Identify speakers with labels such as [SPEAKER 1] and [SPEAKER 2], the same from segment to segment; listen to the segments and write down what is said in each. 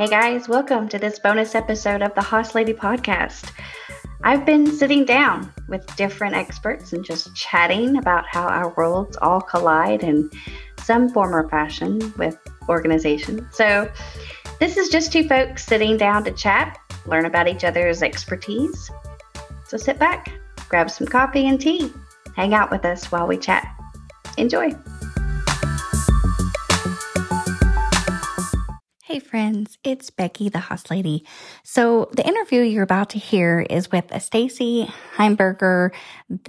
[SPEAKER 1] Hey guys, welcome to this bonus episode of the Hoss Lady Podcast. I've been sitting down with different experts and just chatting about how our worlds all collide in some form or fashion with organization. So, this is just two folks sitting down to chat, learn about each other's expertise. So, sit back, grab some coffee and tea, hang out with us while we chat. Enjoy. Hey friends, it's Becky, the Hoss Lady. So the interview you're about to hear is with Stacy Heimburger,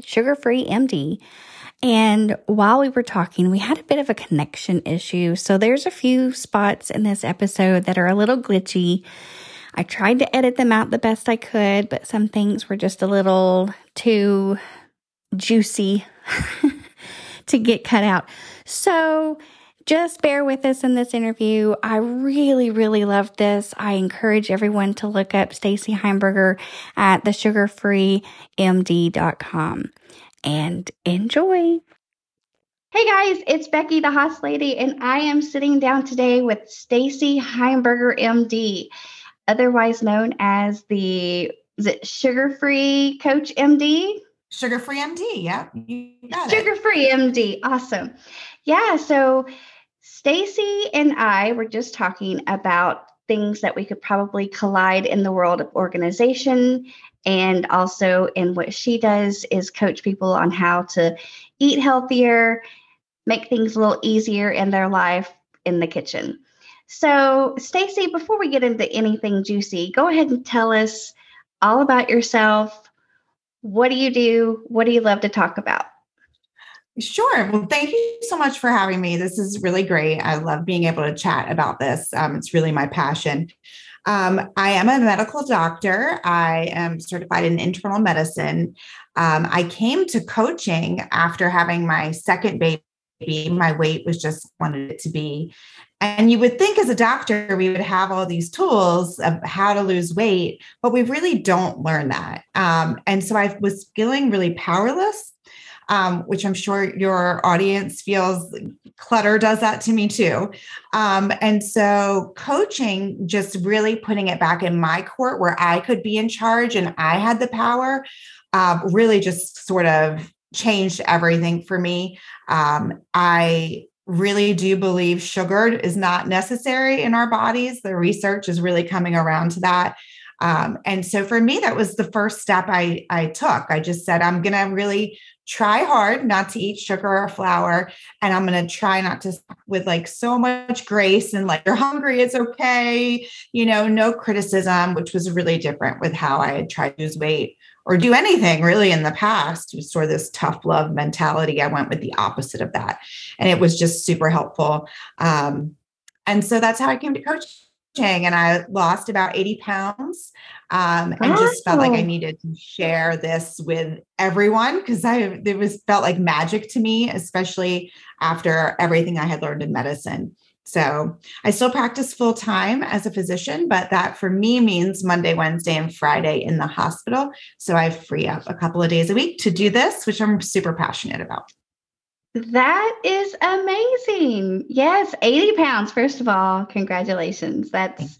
[SPEAKER 1] Sugar Free MD. And while we were talking, we had a bit of a connection issue. So there's a few spots in this episode that are a little glitchy. I tried to edit them out the best I could, but some things were just a little too juicy to get cut out. So just bear with us in this interview. I really, really loved this. I encourage everyone to look up Stacy Heimburger at thesugarfreemd.com and enjoy. Hey guys, it's Becky the Hoss Lady, and I am sitting down today with Stacy Heimburger MD, otherwise known as the is it Sugar Free Coach MD?
[SPEAKER 2] Sugar Free MD, yeah.
[SPEAKER 1] Sugar Free MD, awesome. Yeah, so Stacy and I were just talking about things that we could probably collide in the world of organization and also in what she does is coach people on how to eat healthier, make things a little easier in their life in the kitchen. So, Stacy, before we get into anything juicy, go ahead and tell us all about yourself. What do you do? What do you love to talk about?
[SPEAKER 2] Sure. Well, thank you so much for having me. This is really great. I love being able to chat about this. Um, it's really my passion. Um, I am a medical doctor. I am certified in internal medicine. Um, I came to coaching after having my second baby. My weight was just wanted it to be. And you would think as a doctor, we would have all these tools of how to lose weight, but we really don't learn that. Um, and so I was feeling really powerless um, which I'm sure your audience feels clutter does that to me too. Um, and so coaching, just really putting it back in my court where I could be in charge and I had the power, uh, really just sort of changed everything for me. Um, I really do believe sugar is not necessary in our bodies. The research is really coming around to that. Um, and so for me, that was the first step I, I took. I just said, I'm going to really try hard not to eat sugar or flour and i'm going to try not to with like so much grace and like you're hungry it's okay you know no criticism which was really different with how i had tried to lose weight or do anything really in the past. Was sort of this tough love mentality. I went with the opposite of that and it was just super helpful. Um, and so that's how i came to coaching and I lost about 80 pounds um, and just felt like I needed to share this with everyone because I it was felt like magic to me, especially after everything I had learned in medicine. So I still practice full time as a physician, but that for me means Monday, Wednesday, and Friday in the hospital. So I free up a couple of days a week to do this, which I'm super passionate about.
[SPEAKER 1] That is amazing. Yes, 80 pounds, first of all. Congratulations. That's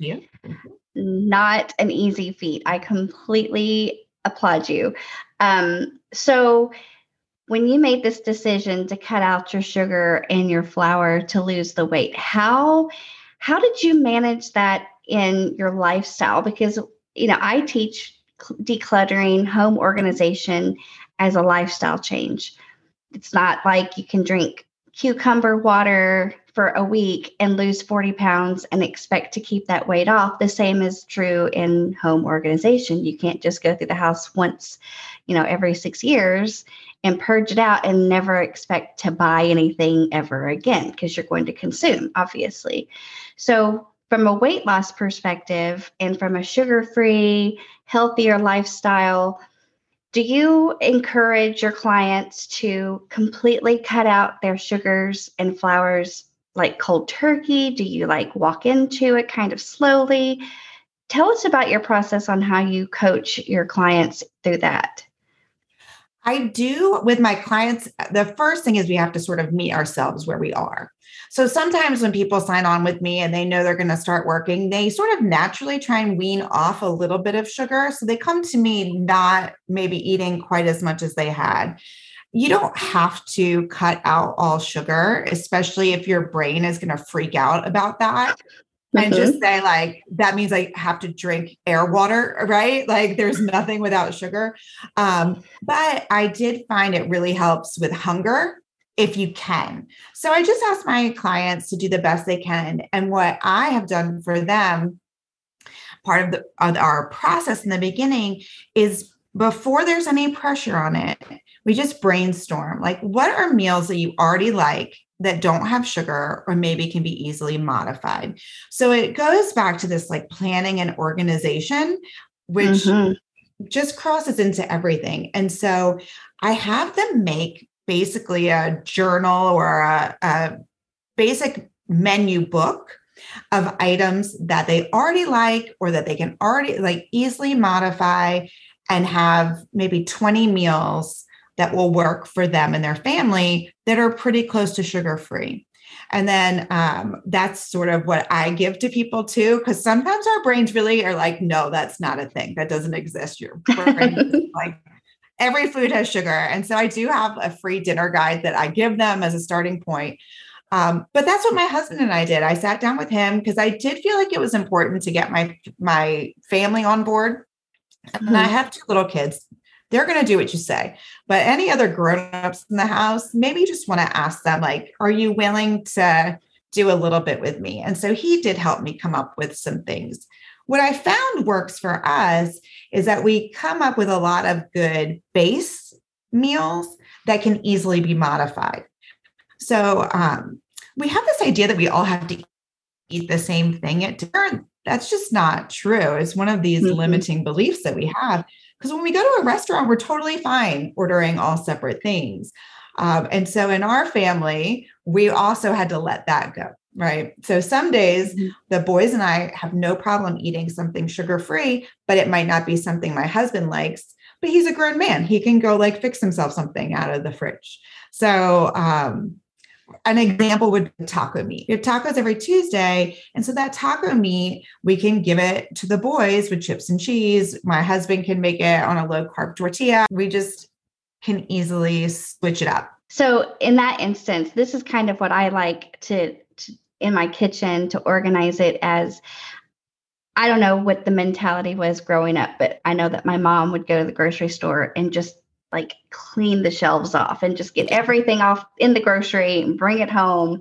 [SPEAKER 1] not an easy feat. I completely applaud you. Um, so, when you made this decision to cut out your sugar and your flour to lose the weight, how how did you manage that in your lifestyle? Because you know, I teach decluttering, home organization as a lifestyle change it's not like you can drink cucumber water for a week and lose 40 pounds and expect to keep that weight off. The same is true in home organization. You can't just go through the house once, you know, every six years and purge it out and never expect to buy anything ever again because you're going to consume, obviously. So, from a weight loss perspective and from a sugar free, healthier lifestyle, do you encourage your clients to completely cut out their sugars and flours like cold turkey? Do you like walk into it kind of slowly? Tell us about your process on how you coach your clients through that.
[SPEAKER 2] I do with my clients. The first thing is we have to sort of meet ourselves where we are. So sometimes when people sign on with me and they know they're going to start working, they sort of naturally try and wean off a little bit of sugar. So they come to me not maybe eating quite as much as they had. You don't have to cut out all sugar, especially if your brain is going to freak out about that. Mm-hmm. And just say, like, that means I have to drink air water, right? Like, there's nothing without sugar. Um, but I did find it really helps with hunger if you can. So I just ask my clients to do the best they can. And what I have done for them, part of, the, of our process in the beginning is before there's any pressure on it, we just brainstorm like, what are meals that you already like that don't have sugar or maybe can be easily modified? So it goes back to this like planning and organization, which mm-hmm. just crosses into everything. And so I have them make basically a journal or a, a basic menu book of items that they already like or that they can already like easily modify and have maybe 20 meals that will work for them and their family that are pretty close to sugar free. And then um, that's sort of what I give to people too, because sometimes our brains really are like, no, that's not a thing. That doesn't exist. Your brain like every food has sugar. And so I do have a free dinner guide that I give them as a starting point. Um, but that's what my husband and I did. I sat down with him because I did feel like it was important to get my my family on board. Mm-hmm. And I have two little kids. They're going to do what you say. But any other grown-ups in the house, maybe you just want to ask them like, are you willing to do a little bit with me? And so he did help me come up with some things. What I found works for us is that we come up with a lot of good base meals that can easily be modified. So um, we have this idea that we all have to eat the same thing at dinner. That's just not true. It's one of these mm-hmm. limiting beliefs that we have. Because when we go to a restaurant, we're totally fine ordering all separate things. Um, and so in our family, we also had to let that go right? So some days mm-hmm. the boys and I have no problem eating something sugar free, but it might not be something my husband likes. But he's a grown man; he can go like fix himself something out of the fridge. So um, an example would be taco meat. We have tacos every Tuesday. And so that taco meat, we can give it to the boys with chips and cheese. My husband can make it on a low carb tortilla. We just can easily switch it up.
[SPEAKER 1] So, in that instance, this is kind of what I like to in my kitchen to organize it as I don't know what the mentality was growing up, but I know that my mom would go to the grocery store and just like clean the shelves off and just get everything off in the grocery and bring it home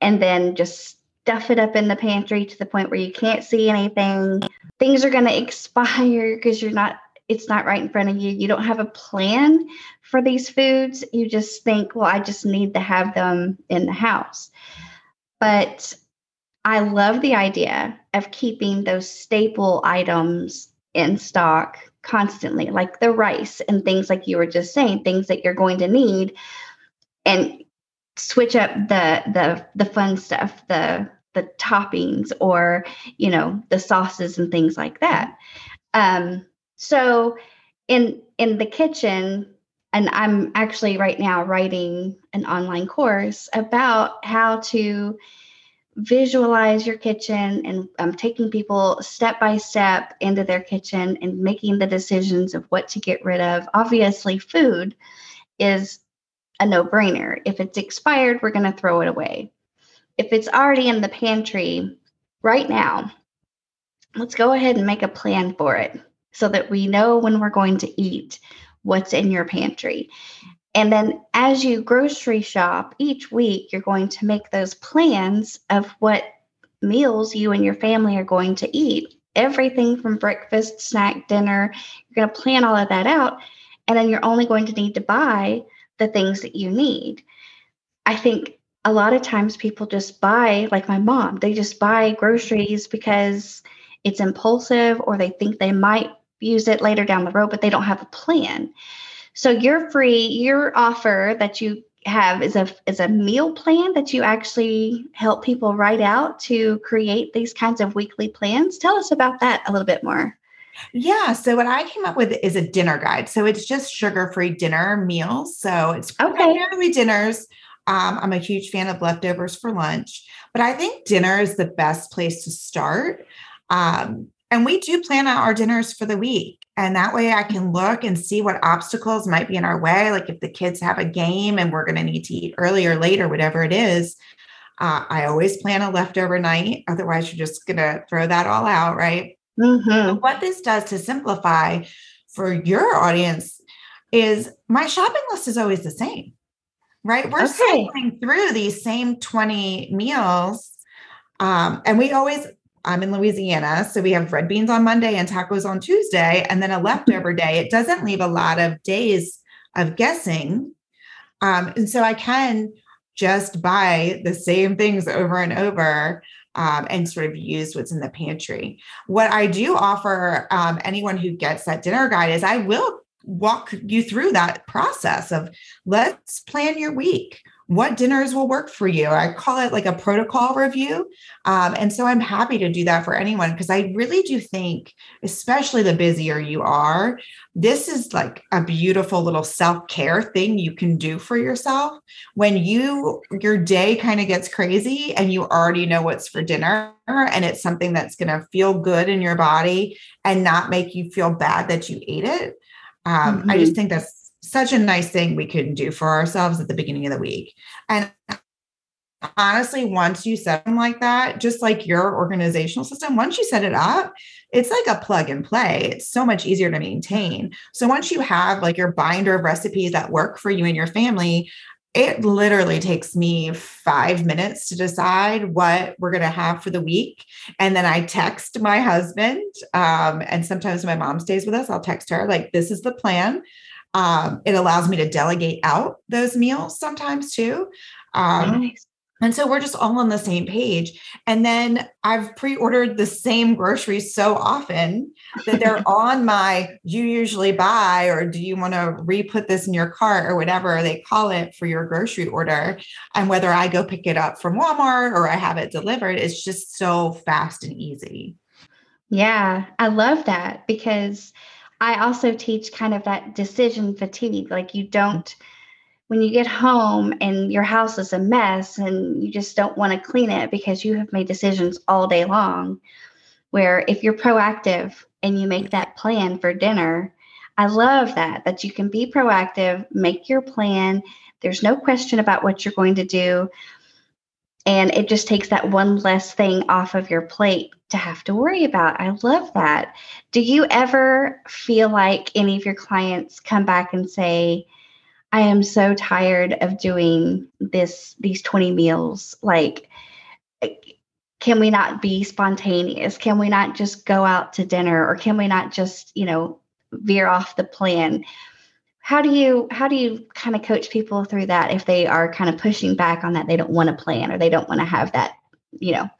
[SPEAKER 1] and then just stuff it up in the pantry to the point where you can't see anything. Things are going to expire because you're not it's not right in front of you. You don't have a plan for these foods. You just think, well, I just need to have them in the house. But I love the idea of keeping those staple items in stock constantly, like the rice and things like you were just saying, things that you're going to need, and switch up the the the fun stuff, the the toppings or you know the sauces and things like that. Um, so in in the kitchen, and I'm actually right now writing an online course about how to visualize your kitchen and um, taking people step by step into their kitchen and making the decisions of what to get rid of. Obviously, food is a no brainer. If it's expired, we're going to throw it away. If it's already in the pantry right now, let's go ahead and make a plan for it so that we know when we're going to eat what's in your pantry. And then as you grocery shop each week, you're going to make those plans of what meals you and your family are going to eat. Everything from breakfast, snack, dinner, you're going to plan all of that out. And then you're only going to need to buy the things that you need. I think a lot of times people just buy, like my mom, they just buy groceries because it's impulsive or they think they might use it later down the road, but they don't have a plan. So your free, your offer that you have is a is a meal plan that you actually help people write out to create these kinds of weekly plans. Tell us about that a little bit more.
[SPEAKER 2] Yeah. So what I came up with is a dinner guide. So it's just sugar-free dinner meals. So it's okay. primarily dinners. Um, I'm a huge fan of leftovers for lunch, but I think dinner is the best place to start. Um, and we do plan out our dinners for the week. And that way I can look and see what obstacles might be in our way. Like if the kids have a game and we're going to need to eat early or late or whatever it is, uh, I always plan a leftover night. Otherwise, you're just going to throw that all out, right? Mm-hmm. what this does to simplify for your audience is my shopping list is always the same, right? We're okay. cycling through these same 20 meals. Um, and we always, I'm in Louisiana, so we have red beans on Monday and tacos on Tuesday, and then a leftover day. It doesn't leave a lot of days of guessing. Um, and so I can just buy the same things over and over um, and sort of use what's in the pantry. What I do offer um, anyone who gets that dinner guide is I will walk you through that process of let's plan your week what dinners will work for you. I call it like a protocol review. Um, and so I'm happy to do that for anyone because I really do think, especially the busier you are, this is like a beautiful little self-care thing you can do for yourself when you your day kind of gets crazy and you already know what's for dinner and it's something that's going to feel good in your body and not make you feel bad that you ate it. Um, mm-hmm. I just mm-hmm. think that's such a nice thing we can do for ourselves at the beginning of the week. And honestly, once you set them like that, just like your organizational system, once you set it up, it's like a plug and play. It's so much easier to maintain. So once you have like your binder of recipes that work for you and your family, it literally takes me five minutes to decide what we're going to have for the week. And then I text my husband. Um, and sometimes my mom stays with us. I'll text her, like, this is the plan. Um, it allows me to delegate out those meals sometimes too. Um, nice. And so we're just all on the same page. And then I've pre ordered the same groceries so often that they're on my you usually buy, or do you want to re put this in your cart or whatever they call it for your grocery order. And whether I go pick it up from Walmart or I have it delivered, it's just so fast and easy.
[SPEAKER 1] Yeah, I love that because I also teach kind of that decision fatigue. Like you don't, when you get home and your house is a mess and you just don't want to clean it because you have made decisions all day long. Where if you're proactive and you make that plan for dinner, I love that, that you can be proactive, make your plan. There's no question about what you're going to do. And it just takes that one less thing off of your plate to have to worry about. I love that. Do you ever feel like any of your clients come back and say, I am so tired of doing this these 20 meals like can we not be spontaneous? Can we not just go out to dinner or can we not just, you know, veer off the plan? How do you how do you kind of coach people through that if they are kind of pushing back on that they don't want to plan or they don't want to have that, you know,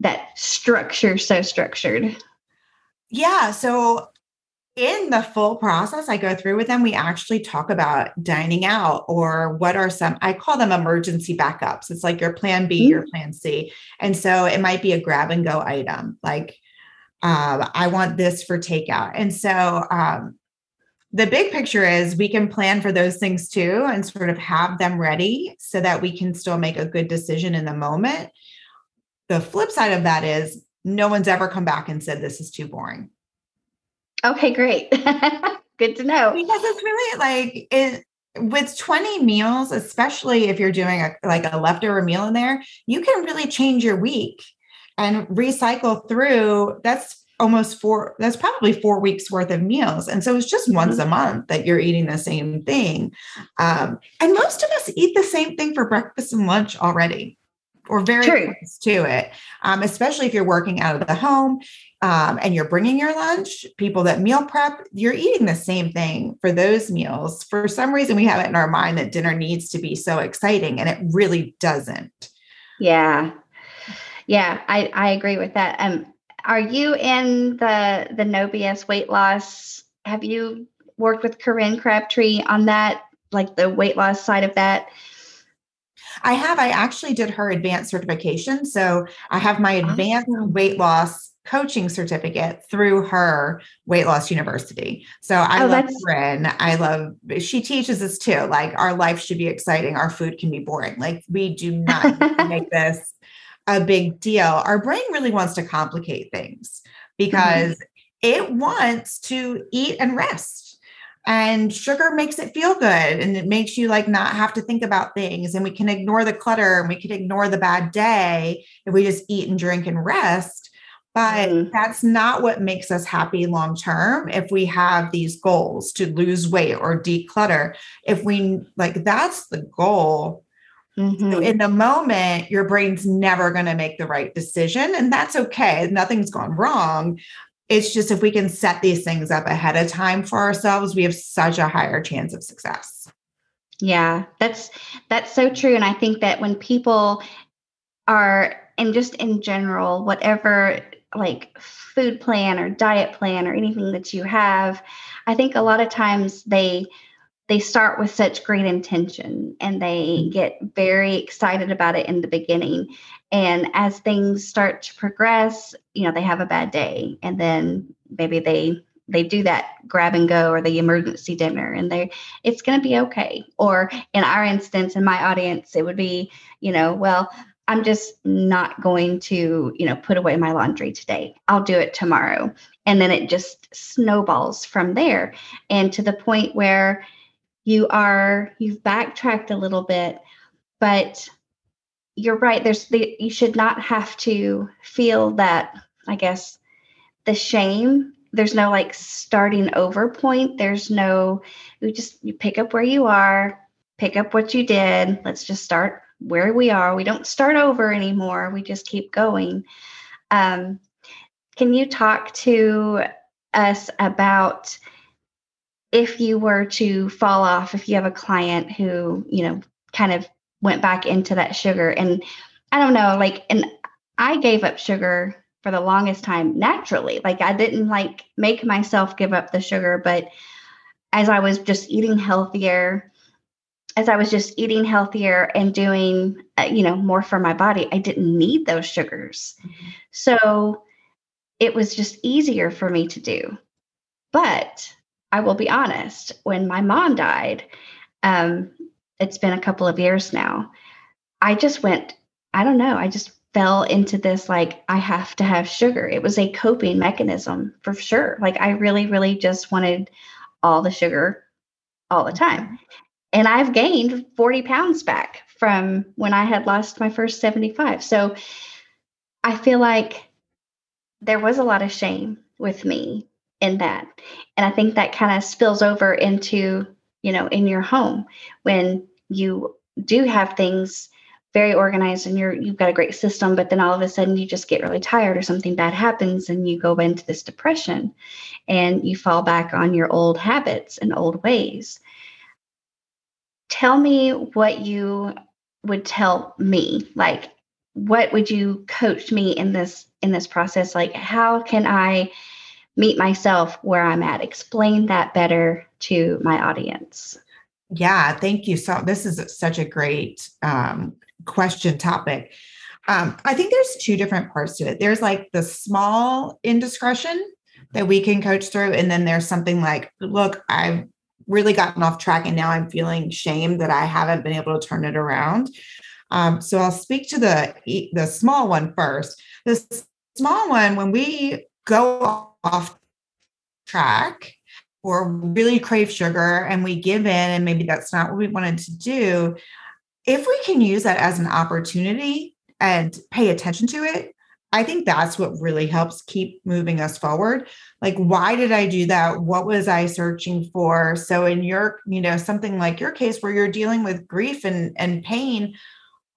[SPEAKER 1] that structure so structured?
[SPEAKER 2] Yeah. So in the full process I go through with them, we actually talk about dining out or what are some, I call them emergency backups. It's like your plan B, mm-hmm. your plan C. And so it might be a grab and go item, like uh, I want this for takeout. And so um, the big picture is we can plan for those things too and sort of have them ready so that we can still make a good decision in the moment the flip side of that is no one's ever come back and said this is too boring.
[SPEAKER 1] Okay, great. Good to know.
[SPEAKER 2] Because it's really like it with 20 meals, especially if you're doing a, like a leftover meal in there, you can really change your week and recycle through. That's almost four, that's probably four weeks worth of meals. And so it's just mm-hmm. once a month that you're eating the same thing. Um, and most of us eat the same thing for breakfast and lunch already or very True. close to it, um, especially if you're working out of the home um, and you're bringing your lunch. People that meal prep, you're eating the same thing for those meals. For some reason, we have it in our mind that dinner needs to be so exciting, and it really doesn't.
[SPEAKER 1] Yeah, yeah, I I agree with that. Um, are you in the the no BS weight loss? Have you worked with Corinne Crabtree on that, like the weight loss side of that?
[SPEAKER 2] I have. I actually did her advanced certification. So I have my advanced awesome. weight loss coaching certificate through her weight loss university. So I oh, love Bryn. I love she teaches us too. Like our life should be exciting. Our food can be boring. Like we do not make this a big deal. Our brain really wants to complicate things because mm-hmm. it wants to eat and rest and sugar makes it feel good and it makes you like not have to think about things and we can ignore the clutter and we can ignore the bad day if we just eat and drink and rest but mm. that's not what makes us happy long term if we have these goals to lose weight or declutter if we like that's the goal Mm-hmm. So in the moment, your brain's never going to make the right decision, and that's okay. Nothing's gone wrong it's just if we can set these things up ahead of time for ourselves, we have such a higher chance of success.
[SPEAKER 1] Yeah, that's that's so true and I think that when people are and just in general whatever like food plan or diet plan or anything that you have, I think a lot of times they they start with such great intention and they mm-hmm. get very excited about it in the beginning. And as things start to progress you know they have a bad day and then maybe they they do that grab and go or the emergency dinner and they it's going to be okay. Or in our instance in my audience it would be you know well i'm just not going to you know put away my laundry today. I'll do it tomorrow. And then it just snowballs from there. And to the point where you are you've backtracked a little bit but you're right there's the you should not have to feel that i guess the shame. There's no like starting over point. There's no you just you pick up where you are pick up what you did. Let's just start where we are. We don't start over anymore. We just keep going. Um, can you talk to us about if you were to fall off if you have a client who you know kind of went back into that sugar. And I don't know, like, and I gave up sugar for the longest time naturally. Like, I didn't like make myself give up the sugar, but as I was just eating healthier, as I was just eating healthier and doing, uh, you know, more for my body, I didn't need those sugars. Mm-hmm. So it was just easier for me to do. But I will be honest, when my mom died, um, it's been a couple of years now. I just went, I don't know, I just fell into this like I have to have sugar. It was a coping mechanism for sure. Like I really, really just wanted all the sugar all the time. And I've gained 40 pounds back from when I had lost my first 75. So I feel like there was a lot of shame with me in that. And I think that kind of spills over into you know, in your home when you do have things very organized and you're you've got a great system but then all of a sudden you just get really tired or something bad happens and you go into this depression and you fall back on your old habits and old ways tell me what you would tell me like what would you coach me in this in this process like how can i meet myself where I'm at. Explain that better to my audience.
[SPEAKER 2] Yeah, thank you. So, this is such a great um, question topic. Um, I think there's two different parts to it. There's like the small indiscretion that we can coach through, and then there's something like, look, I've really gotten off track, and now I'm feeling shame that I haven't been able to turn it around. Um, so I'll speak to the the small one first. The small one, when we go off track or really crave sugar and we give in and maybe that's not what we wanted to do if we can use that as an opportunity and pay attention to it i think that's what really helps keep moving us forward like why did i do that what was i searching for so in your you know something like your case where you're dealing with grief and and pain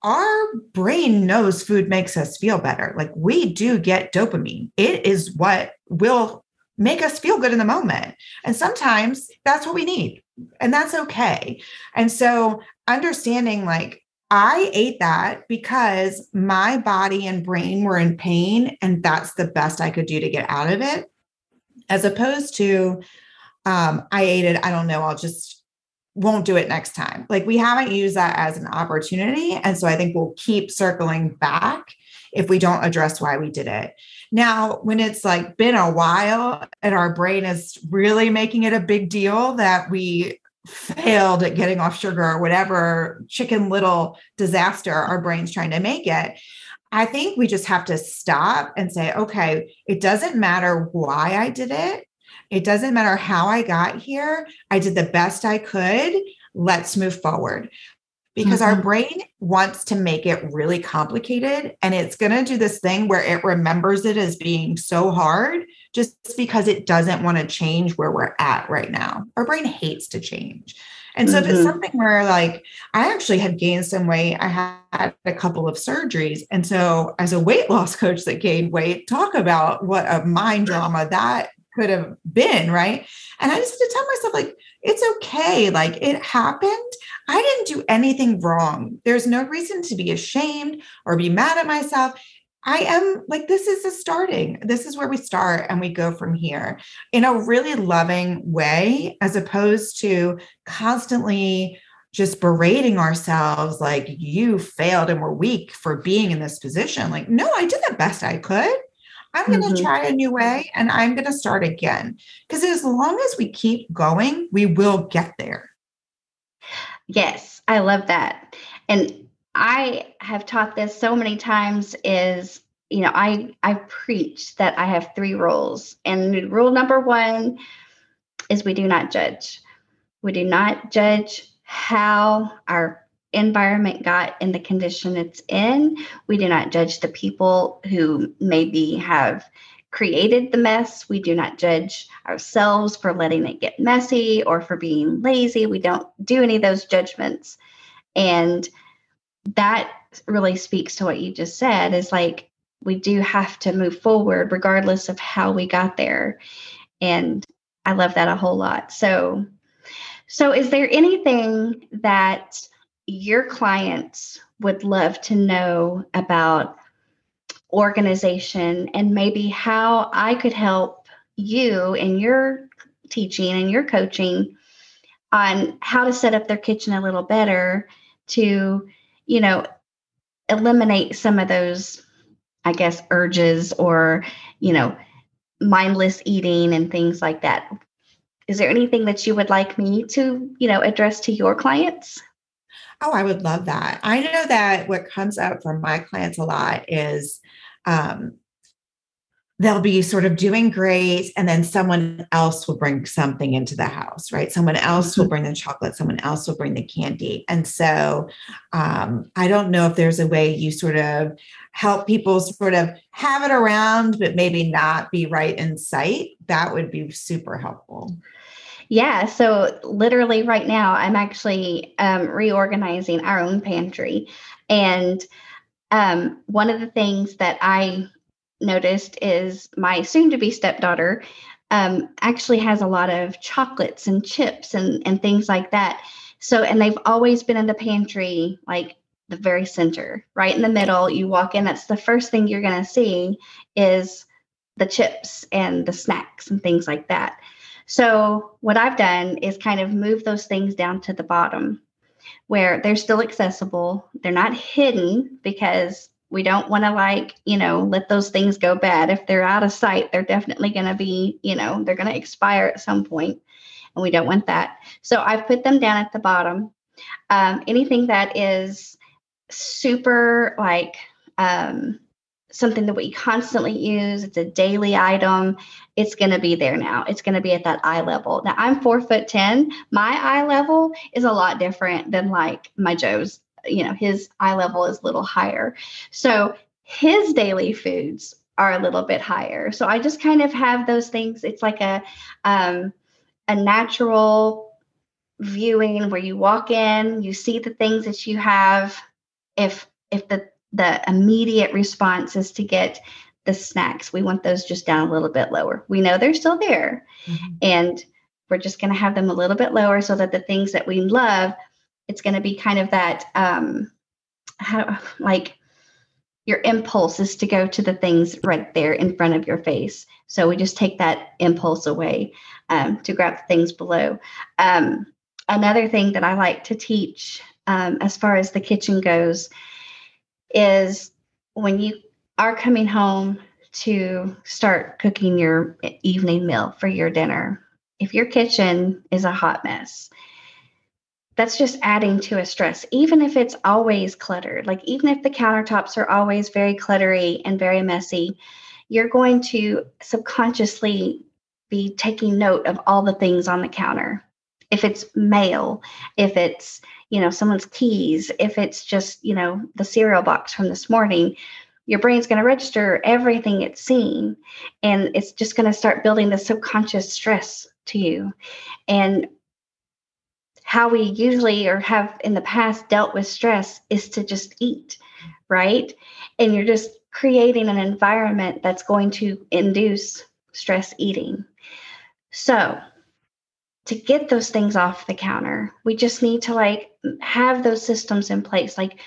[SPEAKER 2] our brain knows food makes us feel better. Like we do get dopamine. It is what will make us feel good in the moment. And sometimes that's what we need. And that's okay. And so understanding like I ate that because my body and brain were in pain and that's the best I could do to get out of it as opposed to um, I ate it. I don't know. I'll just won't do it next time. Like we haven't used that as an opportunity. And so I think we'll keep circling back if we don't address why we did it. Now, when it's like been a while and our brain is really making it a big deal that we failed at getting off sugar or whatever chicken little disaster our brain's trying to make it, I think we just have to stop and say, okay, it doesn't matter why I did it. It doesn't matter how I got here. I did the best I could. Let's move forward. Because mm-hmm. our brain wants to make it really complicated. And it's going to do this thing where it remembers it as being so hard just because it doesn't want to change where we're at right now. Our brain hates to change. And so mm-hmm. if it's mm-hmm. something where like I actually had gained some weight, I had a couple of surgeries. And so as a weight loss coach that gained weight, talk about what a mind drama that could have been, right? And I just had to tell myself, like, it's okay. Like it happened. I didn't do anything wrong. There's no reason to be ashamed or be mad at myself. I am like, this is a starting. This is where we start and we go from here in a really loving way, as opposed to constantly just berating ourselves like you failed and were weak for being in this position. Like, no, I did the best I could. I'm going to mm-hmm. try a new way and I'm going to start again. Because as long as we keep going, we will get there.
[SPEAKER 1] Yes, I love that. And I have taught this so many times is you know I I preach that I have three rules and rule number 1 is we do not judge. We do not judge how our environment got in the condition it's in. We do not judge the people who maybe have created the mess. We do not judge ourselves for letting it get messy or for being lazy. We don't do any of those judgments. And that really speaks to what you just said is like we do have to move forward regardless of how we got there. And I love that a whole lot. So so is there anything that your clients would love to know about organization and maybe how I could help you in your teaching and your coaching on how to set up their kitchen a little better to, you know, eliminate some of those, I guess, urges or, you know, mindless eating and things like that. Is there anything that you would like me to, you know, address to your clients?
[SPEAKER 2] Oh, I would love that. I know that what comes up from my clients a lot is um, they'll be sort of doing great and then someone else will bring something into the house right someone else will mm-hmm. bring the chocolate someone else will bring the candy and so um, i don't know if there's a way you sort of help people sort of have it around but maybe not be right in sight that would be super helpful
[SPEAKER 1] yeah. So, literally, right now, I'm actually um, reorganizing our own pantry. And um, one of the things that I noticed is my soon to be stepdaughter um, actually has a lot of chocolates and chips and, and things like that. So, and they've always been in the pantry, like the very center, right in the middle. You walk in, that's the first thing you're going to see is the chips and the snacks and things like that. So, what I've done is kind of move those things down to the bottom where they're still accessible. They're not hidden because we don't want to, like, you know, let those things go bad. If they're out of sight, they're definitely going to be, you know, they're going to expire at some point, and we don't want that. So, I've put them down at the bottom. Um, anything that is super like um, something that we constantly use. It's a daily item. It's going to be there now. It's going to be at that eye level. Now I'm four foot 10. My eye level is a lot different than like my Joe's, you know, his eye level is a little higher. So his daily foods are a little bit higher. So I just kind of have those things. It's like a, um, a natural viewing where you walk in, you see the things that you have. If, if the the immediate response is to get the snacks. We want those just down a little bit lower. We know they're still there. Mm-hmm. And we're just going to have them a little bit lower so that the things that we love, it's going to be kind of that, um, how, like your impulse is to go to the things right there in front of your face. So we just take that impulse away um, to grab the things below. Um, another thing that I like to teach um, as far as the kitchen goes is when you are coming home to start cooking your evening meal for your dinner, if your kitchen is a hot mess, that's just adding to a stress, even if it's always cluttered. Like, even if the countertops are always very cluttery and very messy, you're going to subconsciously be taking note of all the things on the counter. If it's mail, if it's, you know, someone's keys, if it's just, you know, the cereal box from this morning, your brain's going to register everything it's seen and it's just going to start building the subconscious stress to you. And how we usually or have in the past dealt with stress is to just eat, right? And you're just creating an environment that's going to induce stress eating. So, to get those things off the counter, we just need to like have those systems in place. Like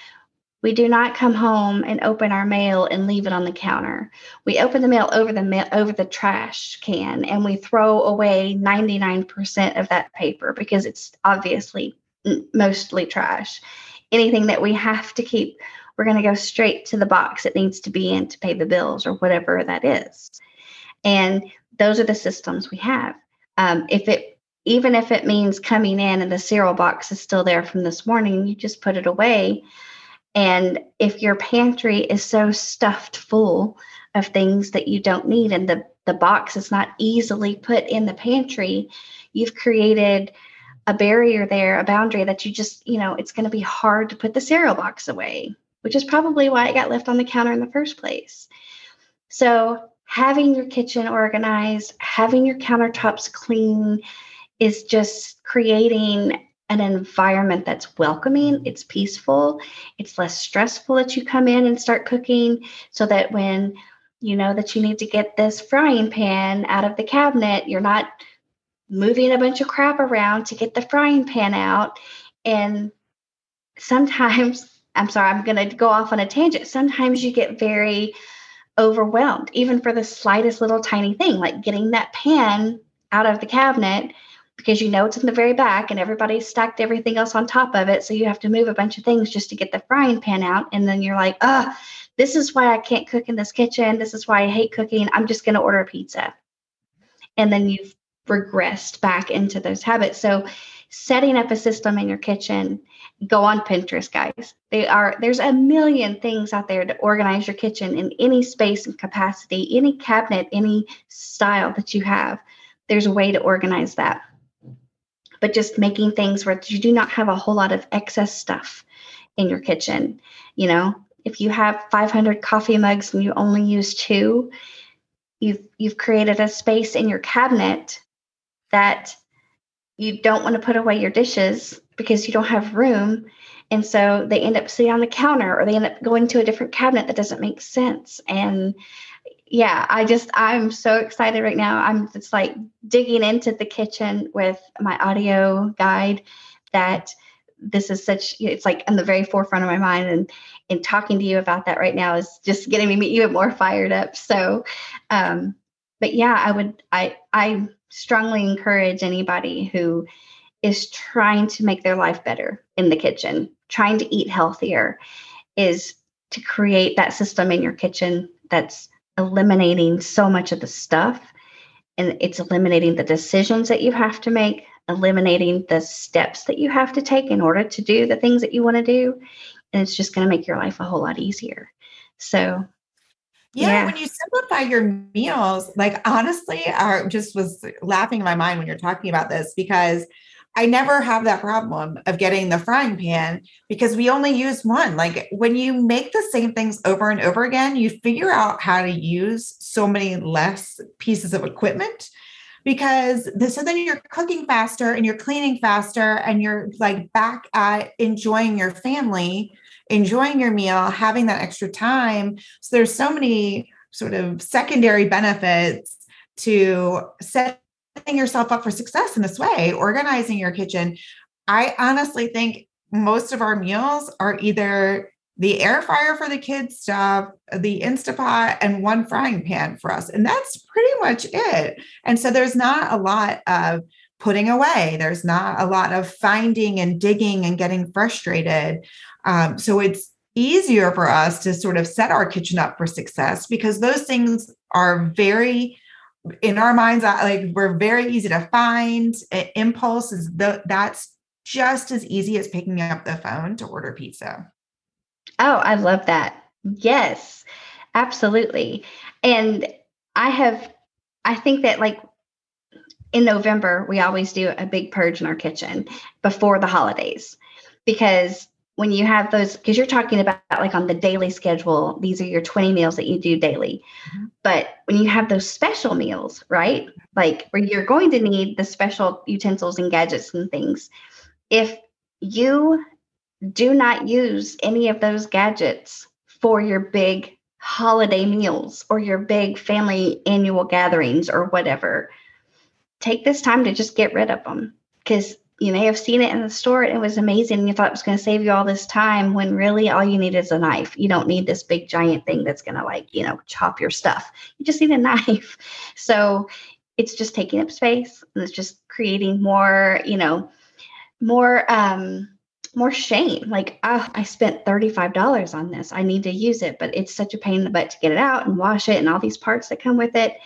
[SPEAKER 1] we do not come home and open our mail and leave it on the counter. We open the mail over the over the trash can and we throw away 99% of that paper because it's obviously mostly trash. Anything that we have to keep, we're going to go straight to the box it needs to be in to pay the bills or whatever that is. And those are the systems we have. Um, if it even if it means coming in and the cereal box is still there from this morning, you just put it away and if your pantry is so stuffed full of things that you don't need and the, the box is not easily put in the pantry, you've created a barrier there, a boundary that you just, you know, it's going to be hard to put the cereal box away, which is probably why it got left on the counter in the first place. So, having your kitchen organized, having your countertops clean is just creating an environment that's welcoming, mm-hmm. it's peaceful, it's less stressful that you come in and start cooking so that when you know that you need to get this frying pan out of the cabinet, you're not moving a bunch of crap around to get the frying pan out. And sometimes, I'm sorry, I'm going to go off on a tangent. Sometimes you get very overwhelmed, even for the slightest little tiny thing, like getting that pan out of the cabinet because you know it's in the very back and everybody's stacked everything else on top of it. So you have to move a bunch of things just to get the frying pan out. And then you're like, oh, this is why I can't cook in this kitchen. This is why I hate cooking. I'm just going to order a pizza. And then you've regressed back into those habits. So setting up a system in your kitchen, go on Pinterest, guys. They are there's a million things out there to organize your kitchen in any space and capacity, any cabinet, any style that you have. There's a way to organize that but just making things where you do not have a whole lot of excess stuff in your kitchen. You know, if you have 500 coffee mugs and you only use two, you've you've created a space in your cabinet that you don't want to put away your dishes because you don't have room and so they end up sitting on the counter or they end up going to a different cabinet that doesn't make sense and yeah, I just I'm so excited right now. I'm just like digging into the kitchen with my audio guide that this is such it's like in the very forefront of my mind and and talking to you about that right now is just getting me even more fired up. So um but yeah, I would I I strongly encourage anybody who is trying to make their life better in the kitchen, trying to eat healthier is to create that system in your kitchen that's eliminating so much of the stuff and it's eliminating the decisions that you have to make eliminating the steps that you have to take in order to do the things that you want to do and it's just going to make your life a whole lot easier. So
[SPEAKER 2] yeah, yeah, when you simplify your meals like honestly i just was laughing in my mind when you're talking about this because I never have that problem of getting the frying pan because we only use one. Like when you make the same things over and over again, you figure out how to use so many less pieces of equipment because this, so then you're cooking faster and you're cleaning faster and you're like back at enjoying your family, enjoying your meal, having that extra time. So there's so many sort of secondary benefits to set setting yourself up for success in this way, organizing your kitchen. I honestly think most of our meals are either the air fryer for the kids stuff, the Instapot, and one frying pan for us. And that's pretty much it. And so there's not a lot of putting away, there's not a lot of finding and digging and getting frustrated. Um, so it's easier for us to sort of set our kitchen up for success because those things are very in our minds like we're very easy to find impulse is the, that's just as easy as picking up the phone to order pizza.
[SPEAKER 1] Oh i love that. Yes absolutely. And i have i think that like in november we always do a big purge in our kitchen before the holidays because when you have those because you're talking about like on the daily schedule these are your 20 meals that you do daily mm-hmm. but when you have those special meals right like where you're going to need the special utensils and gadgets and things if you do not use any of those gadgets for your big holiday meals or your big family annual gatherings or whatever take this time to just get rid of them because you may have seen it in the store and it was amazing and you thought it was going to save you all this time when really all you need is a knife. You don't need this big giant thing that's going to like you know chop your stuff. You just need a knife. So it's just taking up space and it's just creating more you know more um more shame. Like oh, i spent $35 on this. I need to use it. But it's such a pain in the butt to get it out and wash it and all these parts that come with it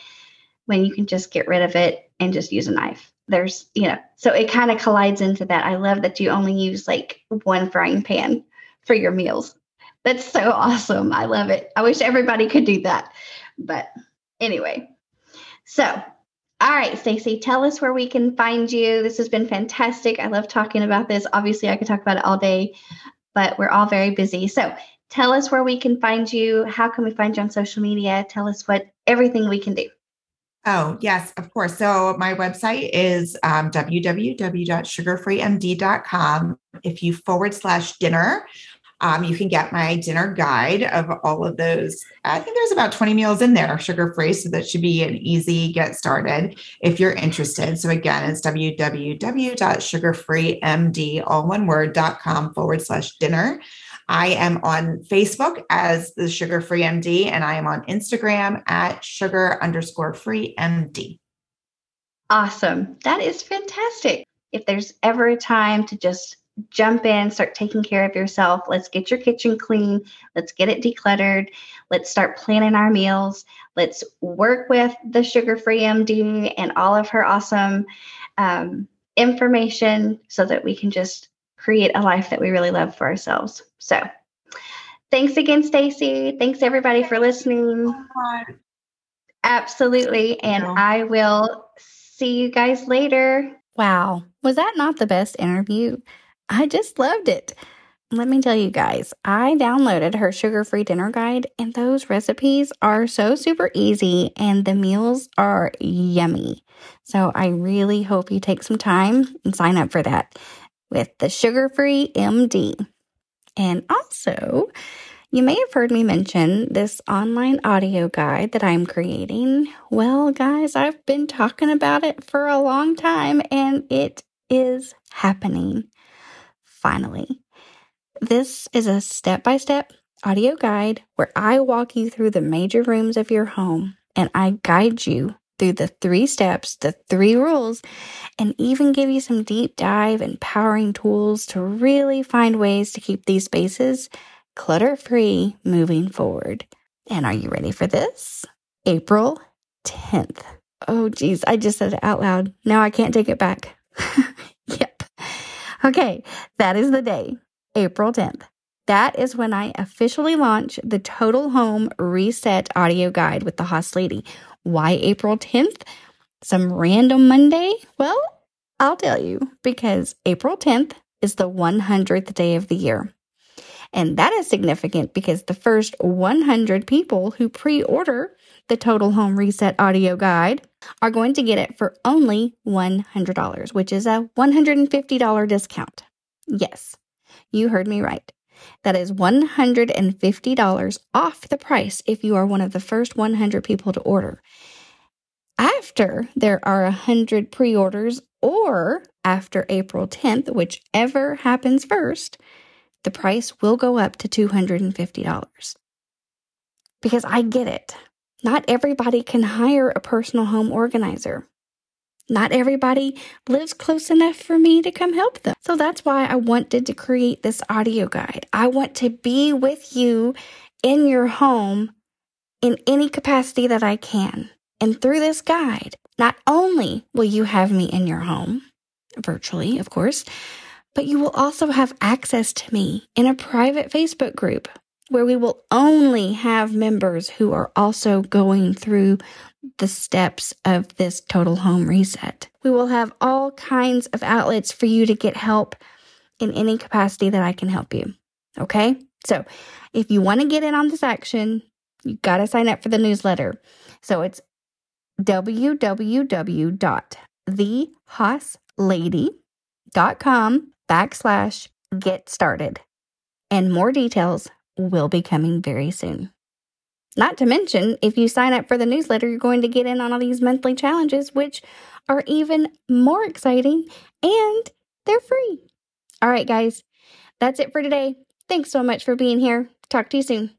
[SPEAKER 1] when you can just get rid of it and just use a knife there's you know so it kind of collides into that i love that you only use like one frying pan for your meals. That's so awesome i love it i wish everybody could do that but anyway. So all right stacy tell us where we can find you this has been fantastic i love talking about this obviously i could talk about it all day but we're all very busy. So tell us where we can find you how can we find you on social media tell us what everything we can do
[SPEAKER 2] Oh, yes, of course. So my website is um, www.sugarfreemd.com. If you forward slash dinner, um, you can get my dinner guide of all of those. I think there's about 20 meals in there, sugar free. So that should be an easy get started if you're interested. So again, it's www.sugarfreemd, all one word.com forward slash dinner. I am on Facebook as the Sugar Free MD, and I am on Instagram at sugar underscore free MD.
[SPEAKER 1] Awesome. That is fantastic. If there's ever a time to just jump in, start taking care of yourself, let's get your kitchen clean, let's get it decluttered, let's start planning our meals, let's work with the Sugar Free MD and all of her awesome um, information so that we can just create a life that we really love for ourselves. So, thanks again, Stacy. Thanks everybody for listening. Absolutely. And I will see you guys later.
[SPEAKER 3] Wow. Was that not the best interview? I just loved it. Let me tell you guys, I downloaded her sugar free dinner guide, and those recipes are so super easy and the meals are yummy. So I really hope you take some time and sign up for that with the Sugar Free MD. And also, you may have heard me mention this online audio guide that I'm creating. Well, guys, I've been talking about it for a long time and it is happening. Finally. This is a step by step audio guide where I walk you through the major rooms of your home and I guide you through the three steps, the three rules, and even give you some deep dive empowering tools to really find ways to keep these spaces clutter free moving forward. And are you ready for this? April 10th. Oh, geez, I just said it out loud. Now I can't take it back. yep. Okay, that is the day, April 10th. That is when I officially launch the Total Home Reset audio guide with the Hoss Lady, why April 10th? Some random Monday? Well, I'll tell you because April 10th is the 100th day of the year. And that is significant because the first 100 people who pre order the Total Home Reset audio guide are going to get it for only $100, which is a $150 discount. Yes, you heard me right. That is $150 off the price if you are one of the first 100 people to order. After there are 100 pre orders or after April 10th, whichever happens first, the price will go up to $250. Because I get it. Not everybody can hire a personal home organizer.
[SPEAKER 1] Not everybody lives close enough for me to come help them. So that's why I wanted to create this audio guide. I want to be with you in your home in any capacity that I can. And through this guide, not only will you have me in your home, virtually, of course, but you will also have access to me in a private Facebook group where we will only have members who are also going through the steps of this total home reset. We will have all kinds of outlets for you to get help in any capacity that I can help you. Okay? So, if you want to get in on this action, you got to sign up for the newsletter. So, it's www.thehosslady.com backslash get started. And more details will be coming very soon. Not to mention, if you sign up for the newsletter, you're going to get in on all these monthly challenges, which are even more exciting and they're free. All right, guys, that's it for today. Thanks so much for being here. Talk to you soon.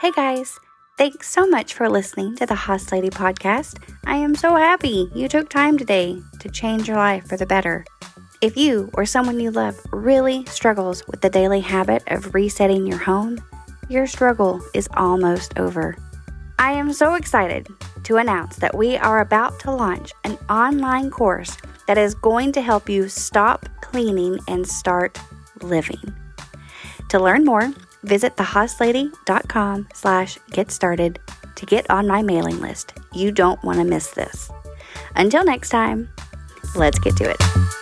[SPEAKER 1] Hey, guys. Thanks so much for listening to the Hoss Lady podcast. I am so happy you took time today to change your life for the better. If you or someone you love really struggles with the daily habit of resetting your home, your struggle is almost over. I am so excited to announce that we are about to launch an online course that is going to help you stop cleaning and start living. To learn more, visit thehosslady.com slash get started to get on my mailing list. You don't want to miss this. Until next time, let's get to it.